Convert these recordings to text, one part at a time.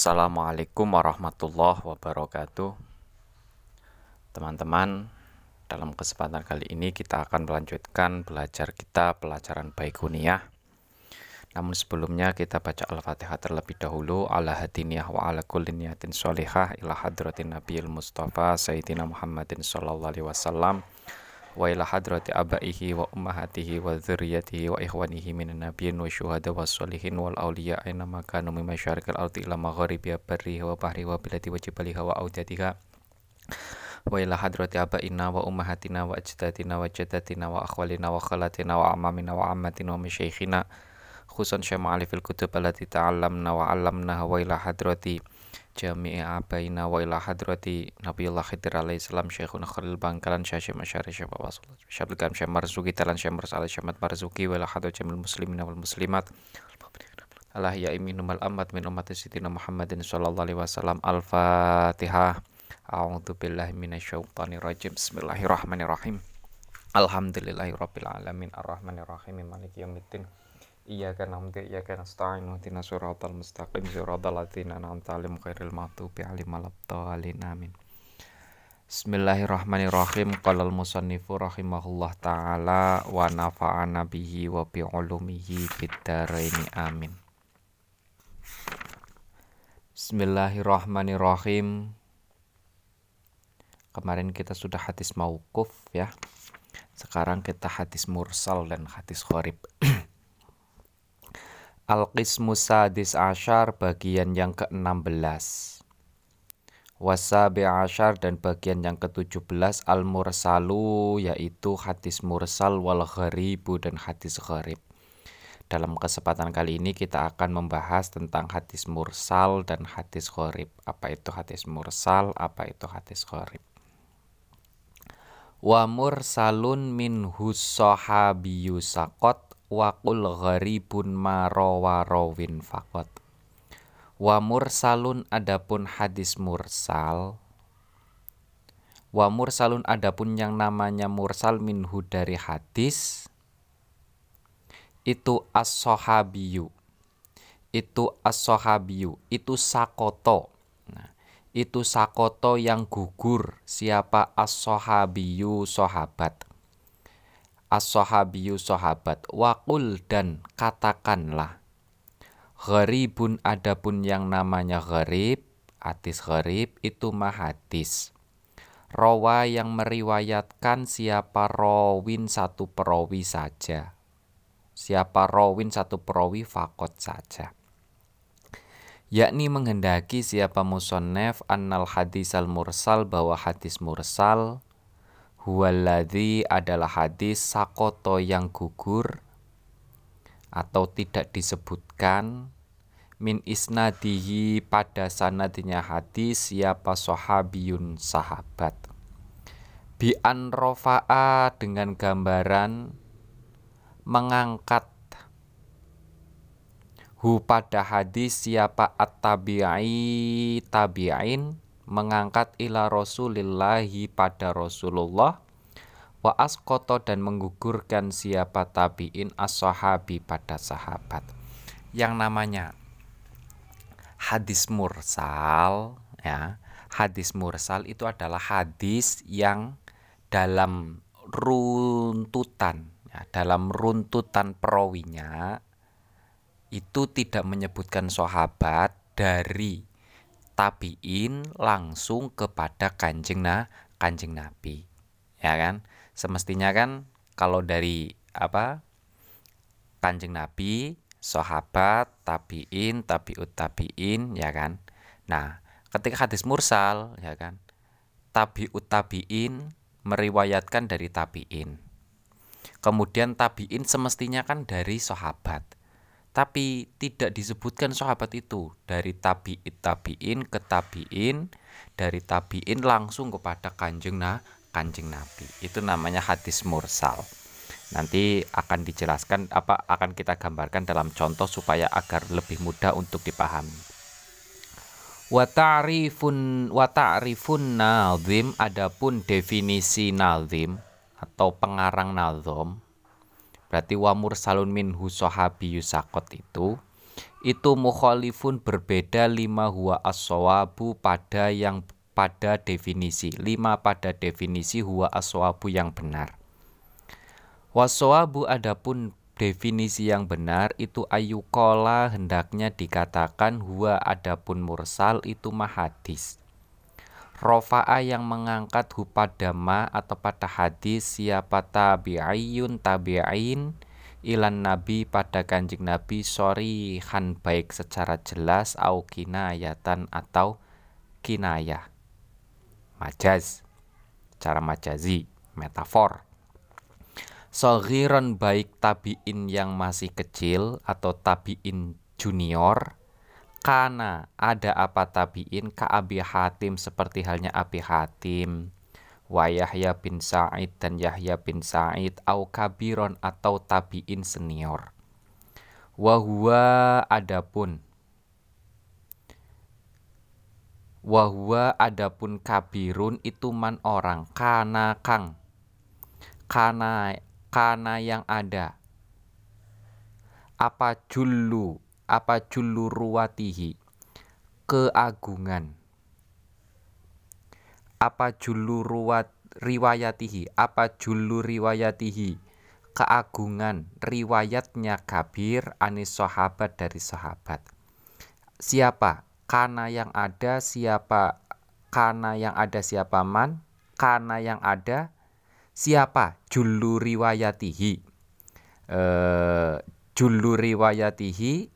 Assalamualaikum warahmatullahi wabarakatuh. Teman-teman Dalam kesempatan kali ini kita akan melanjutkan belajar kita pelajaran Baikuniyah Namun sebelumnya kita baca Al-Fatihah terlebih dahulu. Ala hadiniyah wa ala kulli niyatin sholihah Ila hadratin Nabiil Mustafa Sayyidina Muhammadin sallallahu alaihi wasallam wa ila hadrati abaihi wa ummahatihi wa dzurriyyatihi wa ikhwanihi minan nabiyyin wa syuhada was sholihin wal auliya aina ma kanu min masyariqil ardi ila magharibiha barriha wa bahriha wa biladi wa jibaliha wa audatiha wa ila hadrati abaina wa ummahatina wa ajdadina jami'i abaina wa ila hadrati Nabiullah Khidir alaihi salam Syekhuna Khalil Bangkalan Syekh Masyari Syekh Wasul Syekh Kam Syekh Marzuki Talan Syekh Marsal Syekh Marzuki wa ila hadrat jamil muslimin wal muslimat Allah ya iminum al amat min umat Sayyidina Muhammadin sallallahu alaihi wasallam Al-Fatihah A'udzu billahi minasyaitonir rajim Bismillahirrahmanirrahim Alhamdulillahi rabbil alamin arrahmanir rahim maliki Iyyaka na'budu wa iyyaka nasta'in. Ihdinas siratal mustaqim. Siratal ladzina an'amta 'alaihim ghairil maghdubi 'alaihim waladdallin. Amin. Bismillahirrahmanirrahim. Qala al-musannifu rahimahullah taala wa nafa'ana bihi wa bi ulumihi biddaraini amin. Bismillahirrahmanirrahim. Kemarin kita sudah hadis mauquf ya. Sekarang kita hadis mursal dan hadis kharib Al-Qismu Sadis Ashar bagian yang ke-16 Wasabi Ashar dan bagian yang ke-17 Al-Mursalu yaitu hadis mursal wal gharibu dan hadis gharib. Dalam kesempatan kali ini kita akan membahas tentang hadis mursal dan hadis gharib. Apa itu hadis mursal apa itu hadis gharib? Wa mursalun min sahabiyyu saqat Wakul gharibun marawarawin fakot Wa mursalun adapun hadis mursal. Wa mursalun adapun yang namanya mursal minhu dari hadis Itu as-sohabiyu Itu as-sohabiyu Itu sakoto. Nah, Itu sakoto yang gugur. Siapa as-sohabiyu sahabat as-sahabiyu sahabat wakul dan katakanlah gharibun adapun yang namanya gharib hadis gharib itu mahadis rawa yang meriwayatkan siapa rawin satu perawi saja. Siapa rawin satu perawi fakot saja. Yakni menghendaki siapa musonef annal hadis al mursal bahwa hadis mursal Huwaladzi adalah hadis sakoto yang gugur atau tidak disebutkan. Min isnadihi pada sanadnya hadis siapa sahabiyun sahabat. Bi an rofa'a dengan gambaran mengangkat. Hu pada hadis siapa at-tabi'i tabi'in mengangkat ila rasulillahi pada Rasulullah wa askoto dan menggugurkan siapa tabiin as-sahabi pada sahabat. Yang namanya hadis mursal ya hadis mursal itu adalah hadis yang dalam runtutan ya, dalam runtutan perawinya itu tidak menyebutkan sahabat dari tabiin langsung kepada kanjeng na kanjeng nabi ya kan? Semestinya kan kalau dari apa kanjeng nabi sahabat tabiin tabiut tabiin ya kan? Nah ketika hadis mursal ya kan? Tabiut tabiin meriwayatkan dari tabiin. Kemudian tabiin semestinya kan dari sahabat tapi tidak disebutkan sahabat itu. Dari tabi'in tabi'in ke tabi'in dari tabi'in langsung kepada kanjeng nah kanjeng nabi. Itu namanya hadis mursal. Nanti akan dijelaskan apa akan kita gambarkan dalam contoh supaya agar lebih mudah untuk dipahami. Wa ta'rifun wa nazim. Adapun definisi nazim atau pengarang nazom berarti wa mursalun minhu sahabi yusakot itu itu mukhalifun berbeda lima huwa as pada yang pada definisi lima pada definisi huwa as yang benar. Wasawabu adapun definisi yang benar itu ayukola hendaknya dikatakan huwa adapun mursal itu mahadis Rofa'a yang mengangkat hu pada ma atau pada hadis siapa tabi'ayun tabi'ain ilan nabi pada kanjeng nabi sorry han baik secara jelas au kinayatan atau kinayah. Majaz. Cara majazi metafor. Sogiron baik tabiin yang masih kecil atau tabiin junior Kana ada apa tabiin ka Abi Hatim seperti halnya Abi Hatim. Wa Yahya bin Sa'id dan Yahya bin Sa'id au kabiron atau tabiin senior. Wa huwa adapun. Wa huwa adapun kabirun itu man orang kana kang. Kana kana yang ada. Apa julu apa juluruwatihi keagungan. Apa juluruwat riwayatihi? Apa julu riwayatihi keagungan. Riwayatnya kabir anis sahabat dari sahabat. Siapa? Karena yang ada siapa? Karena yang ada siapa man? Karena yang ada siapa? Julu riwayatihi eh, julu riwayatihi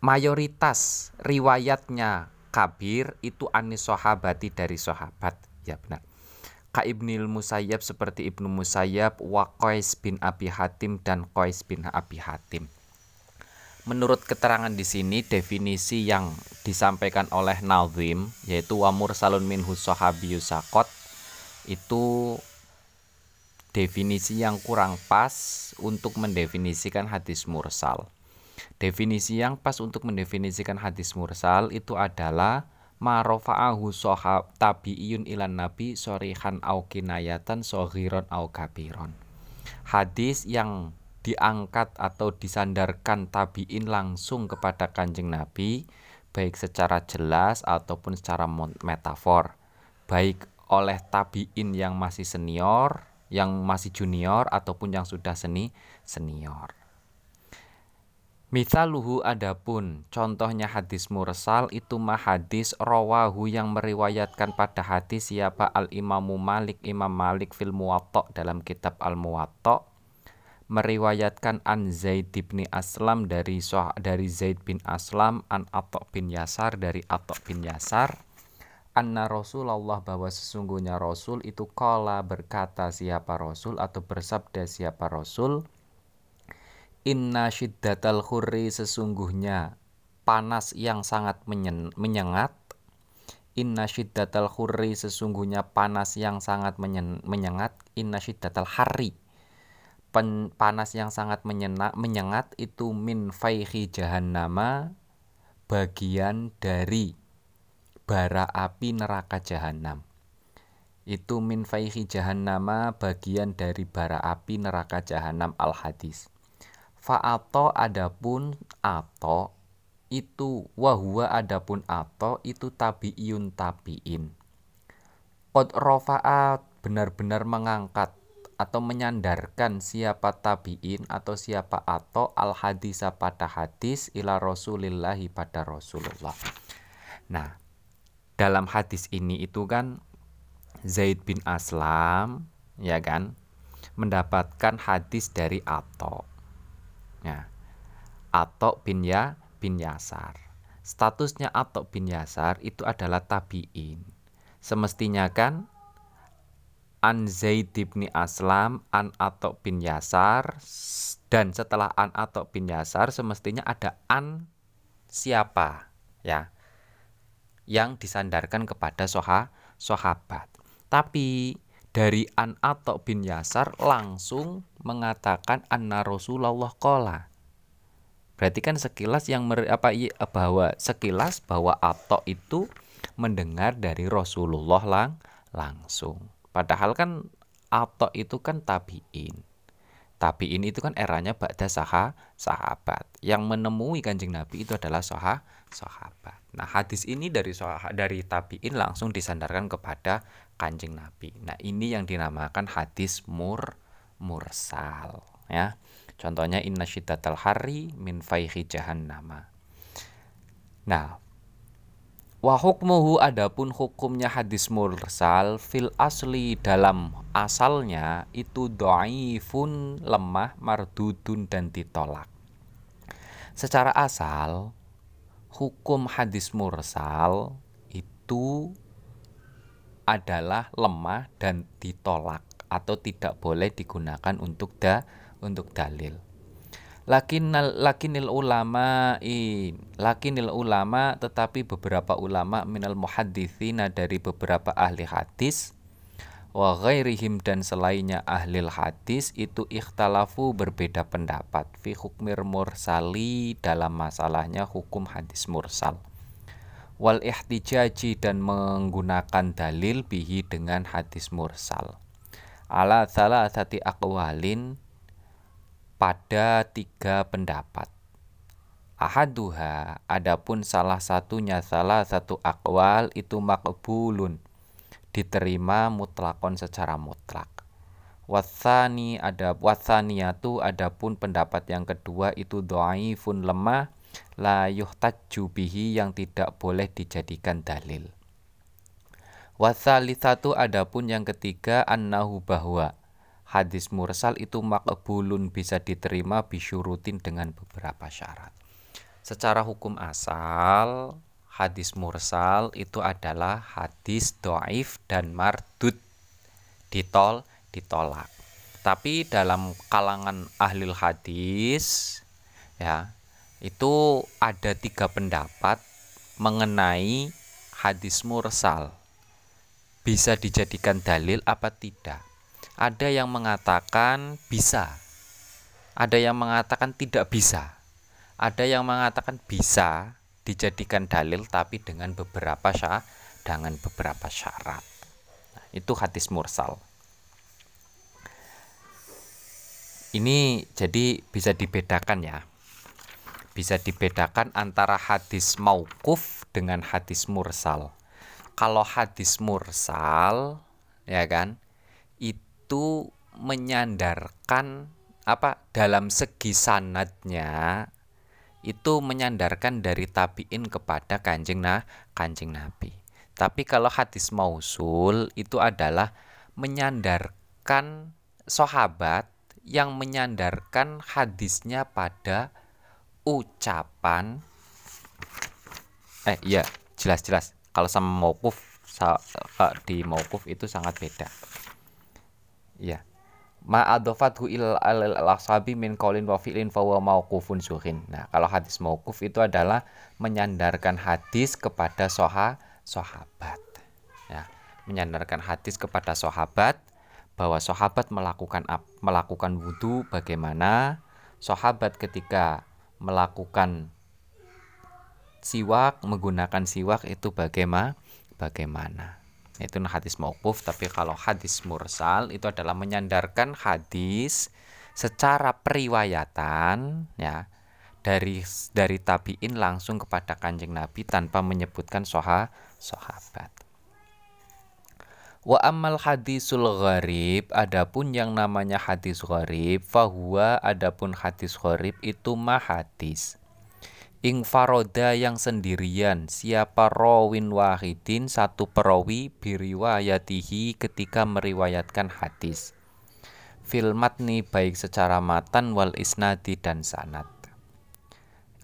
mayoritas riwayatnya kabir itu anis sahabati dari sahabat ya benar Ka Ibnil Musayyab seperti Ibnu Musayyab wa Qais bin Abi Hatim dan Qais bin Abi Hatim. Menurut keterangan di sini definisi yang disampaikan oleh Nazim yaitu wa mursalun minhu sakot itu definisi yang kurang pas untuk mendefinisikan hadis mursal. Definisi yang pas untuk mendefinisikan hadis mursal itu adalah marofa'ahu sohab tabi'iyun ilan nabi sorihan au kinayatan sohiron au kabiron. Hadis yang diangkat atau disandarkan tabi'in langsung kepada kanjeng nabi baik secara jelas ataupun secara metafor baik oleh tabi'in yang masih senior yang masih junior ataupun yang sudah seni senior Mithaluhu adapun contohnya hadis mursal itu mah hadis rawahu yang meriwayatkan pada hadis siapa? Al imamu Malik Imam Malik fil Muwatta dalam kitab al Muwatta meriwayatkan an Zaid bin Aslam dari dari Zaid bin Aslam an Atok bin Yasar dari Atok bin Yasar. Anna Rasulullah bahwa sesungguhnya Rasul itu kala berkata siapa Rasul atau bersabda siapa Rasul Inna syiddatal khurri sesungguhnya panas yang sangat menyen menyengat. Inna syiddatal khurri sesungguhnya panas yang sangat menyen menyengat. Inna syiddatal hari Pen, panas yang sangat menyenak, menyengat itu min faihi jahannama bagian dari bara api neraka jahanam itu min faihi jahannama bagian dari bara api neraka jahanam al hadis Fa'ato adapun ato itu wahwa adapun ato itu tabi'iyun tabi'in. Qad rofaat benar-benar mengangkat atau menyandarkan siapa tabi'in atau siapa ato al hadisa pada hadis ila rasulillahi pada rasulullah. Nah, dalam hadis ini itu kan Zaid bin Aslam ya kan mendapatkan hadis dari Ato Ya. Atok bin Ya bin Yasar. Statusnya Atok bin Yasar itu adalah tabi'in. Semestinya kan An Zaid bin Aslam, An Atok bin Yasar, dan setelah An Atok bin Yasar semestinya ada An siapa ya yang disandarkan kepada soha sahabat. Tapi dari An Atok bin Yasar langsung mengatakan anna Rasulullah kola. Berarti kan sekilas yang mer, apa bahwa sekilas bahwa Atok itu mendengar dari Rasulullah lang langsung. Padahal kan Atok itu kan tabiin. tabiin itu kan eranya ba'da saha, sahabat. Yang menemui Kanjeng Nabi itu adalah saha, sahabat. Nah, hadis ini dari saha, dari tabiin langsung disandarkan kepada Kanjeng Nabi. Nah, ini yang dinamakan hadis mur mursal, ya. Contohnya inna syiddatal hari min faihi jahannama. Nah, Wa hukmuhu adapun hukumnya hadis mursal fil asli dalam asalnya itu dhaifun lemah mardudun dan ditolak. Secara asal hukum hadis mursal itu adalah lemah dan ditolak atau tidak boleh digunakan untuk da untuk dalil. Lakinil ulama in lakinil ulama tetapi beberapa ulama minal muhadditsina dari beberapa ahli hadis wa ghairihim dan selainnya ahli hadis itu ikhtalafu berbeda pendapat fi hukmir mursali dalam masalahnya hukum hadis mursal wal ihtijaji dan menggunakan dalil bihi dengan hadis mursal ala salah sati akwalin pada tiga pendapat. Ahaduha, adapun salah satunya salah satu akwal itu makbulun, diterima mutlakon secara mutlak. Wasani ada wasaniyatu adapun pendapat yang kedua itu dhaifun lemah la yuhtaju bihi yang tidak boleh dijadikan dalil. Wasalisatu adapun yang ketiga annahu bahwa hadis mursal itu makbulun bisa diterima bisyurutin dengan beberapa syarat. Secara hukum asal, hadis mursal itu adalah hadis doaif dan mardud ditol ditolak. Tapi dalam kalangan ahli hadis ya itu ada tiga pendapat mengenai hadis mursal bisa dijadikan dalil apa tidak ada yang mengatakan bisa, ada yang mengatakan tidak bisa, ada yang mengatakan bisa dijadikan dalil tapi dengan beberapa syarat, dengan beberapa syarat. Nah, itu hadis mursal. Ini jadi bisa dibedakan ya. Bisa dibedakan antara hadis maukuf dengan hadis mursal. Kalau hadis mursal ya kan itu menyandarkan apa dalam segi sanatnya itu menyandarkan dari tabiin kepada kanjeng nah kanjeng nabi tapi kalau hadis mausul itu adalah menyandarkan sahabat yang menyandarkan hadisnya pada ucapan eh iya jelas-jelas kalau sama maukuf di maukuf itu sangat beda Iya. Ma adofathu il al-ashabi min qaulin wa fi'lin fa mauqufun suhin. Nah, kalau hadis mauquf itu adalah menyandarkan hadis kepada soha sahabat. Ya, menyandarkan hadis kepada sahabat bahwa sahabat melakukan melakukan wudhu bagaimana sahabat ketika melakukan siwak menggunakan siwak itu bagaimana bagaimana? Itu hadis mauquf tapi kalau hadis mursal itu adalah menyandarkan hadis secara periwayatan ya dari dari tabiin langsung kepada kanjeng nabi tanpa menyebutkan soha sahabat wa amal hadisul gharib adapun yang namanya hadis gharib fahuwa adapun hadis gharib itu mah hadis. Ing faroda yang sendirian siapa rawin wahidin satu perawi biriwayatihi ketika meriwayatkan hadis. Fil matni baik secara matan wal isnadi dan sanad.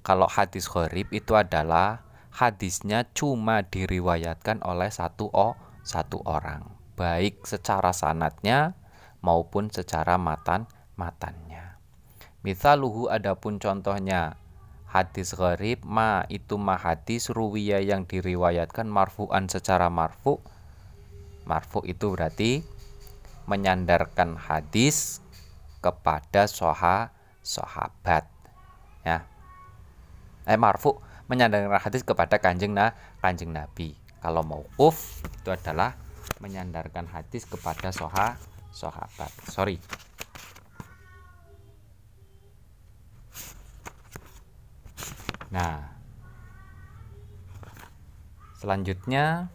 Kalau hadis gharib itu adalah hadisnya cuma diriwayatkan oleh satu o satu orang baik secara sanatnya maupun secara matan matannya misaluhu adapun contohnya hadis gharib ma itu ma hadis ruwiya yang diriwayatkan marfu'an secara marfu. Marfu itu berarti menyandarkan hadis kepada soha sahabat ya. Eh marfu menyandarkan hadis kepada kanjeng na kanjeng nabi kalau mauquf itu adalah menyandarkan hadis kepada soha sahabat. Sorry. Nah, selanjutnya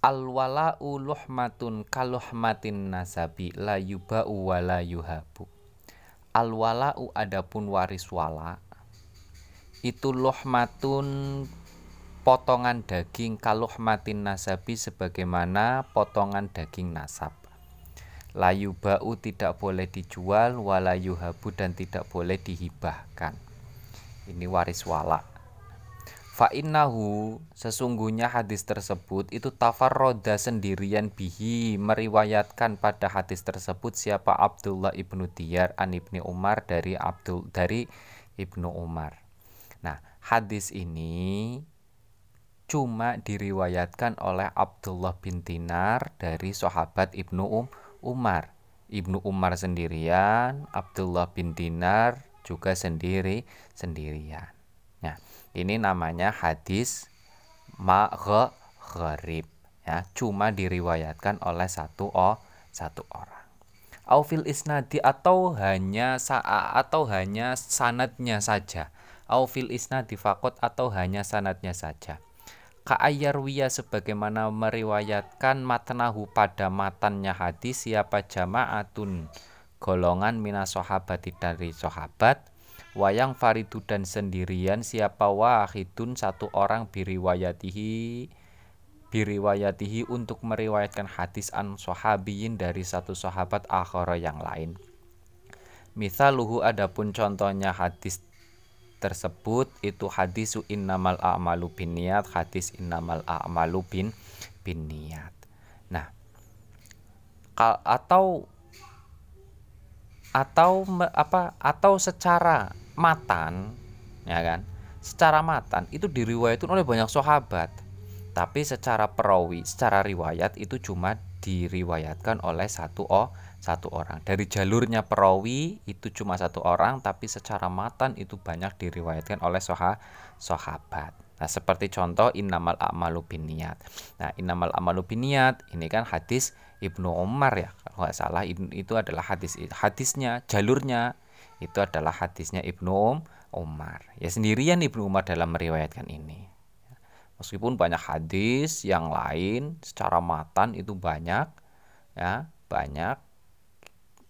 Al-wala'u luhmatun kaluhmatin nasabi la yuba'u wa la yuhabu Al-wala'u adapun waris wala Itu luhmatun potongan daging kaluhmatin nasabi sebagaimana potongan daging nasab. Layu ba'u tidak boleh dijual walayu habu dan tidak boleh dihibahkan. Ini waris wala. Fa'innahu sesungguhnya hadis tersebut itu tafarroda sendirian bihi meriwayatkan pada hadis tersebut siapa Abdullah ibnu Diyar an ibni Umar dari Abdul dari ibnu Umar. Nah hadis ini cuma diriwayatkan oleh Abdullah bin Dinar dari sahabat ibnu Um Umar. Ibnu Umar sendirian, Abdullah bin Dinar juga sendiri sendirian. Nah ini namanya hadis maghrib ya, cuma diriwayatkan oleh satu oh, satu orang. Aufil isnadi atau hanya sa'a atau hanya sanatnya saja. Aufil isnadi fakot atau hanya sanatnya saja. Ka'ayyarwiya sebagaimana meriwayatkan matnahu pada matannya hadis siapa jama'atun golongan minas dari sahabat wayang faridu dan sendirian siapa wahidun satu orang biriwayatihi biriwayatihi untuk meriwayatkan hadis an sahabiyin dari satu sahabat akhara yang lain. Misaluhu adapun contohnya hadis tersebut itu hadisu innamal a'malu bin niat hadis innamal a'malu bin bin niat nah atau atau apa atau secara matan ya kan? Secara matan itu diriwayatkan oleh banyak sahabat. Tapi secara perawi secara riwayat itu cuma diriwayatkan oleh satu oh satu orang dari jalurnya perawi itu cuma satu orang tapi secara matan itu banyak diriwayatkan oleh soha, sahabat nah seperti contoh innamal a'malu niat nah innamal a'malu niat ini kan hadis Ibnu Umar ya kalau nggak salah itu adalah hadis hadisnya jalurnya itu adalah hadisnya Ibnu Umar. Ya sendirian Ibnu Umar dalam meriwayatkan ini. Meskipun banyak hadis yang lain secara matan itu banyak ya, banyak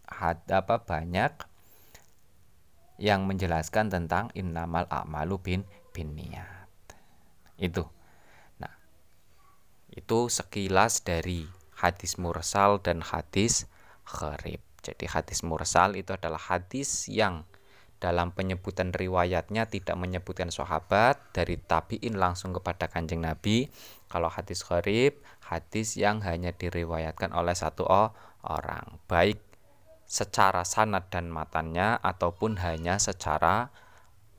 had, apa banyak yang menjelaskan tentang innamal a'malu bin bin niat. Itu. Nah, itu sekilas dari hadis mursal dan hadis kharib. Jadi hadis mursal itu adalah hadis yang dalam penyebutan riwayatnya tidak menyebutkan sahabat dari tabiin langsung kepada kanjeng Nabi. Kalau hadis kharib, hadis yang hanya diriwayatkan oleh satu orang, baik secara sanad dan matannya ataupun hanya secara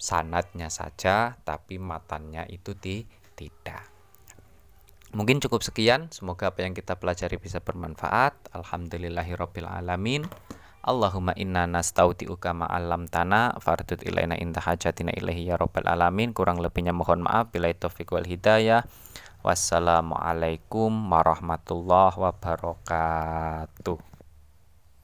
sanadnya saja tapi matannya itu di, tidak. Mungkin cukup sekian. Semoga apa yang kita pelajari bisa bermanfaat. Alhamdulillahirabbil alamin. Allahumma inna nastauti'uka ma'alam tanah fardut ilaina inta hajatina ilahi ya rabbal alamin kurang lebihnya mohon maaf bila taufiq wal hidayah wassalamualaikum warahmatullahi wabarakatuh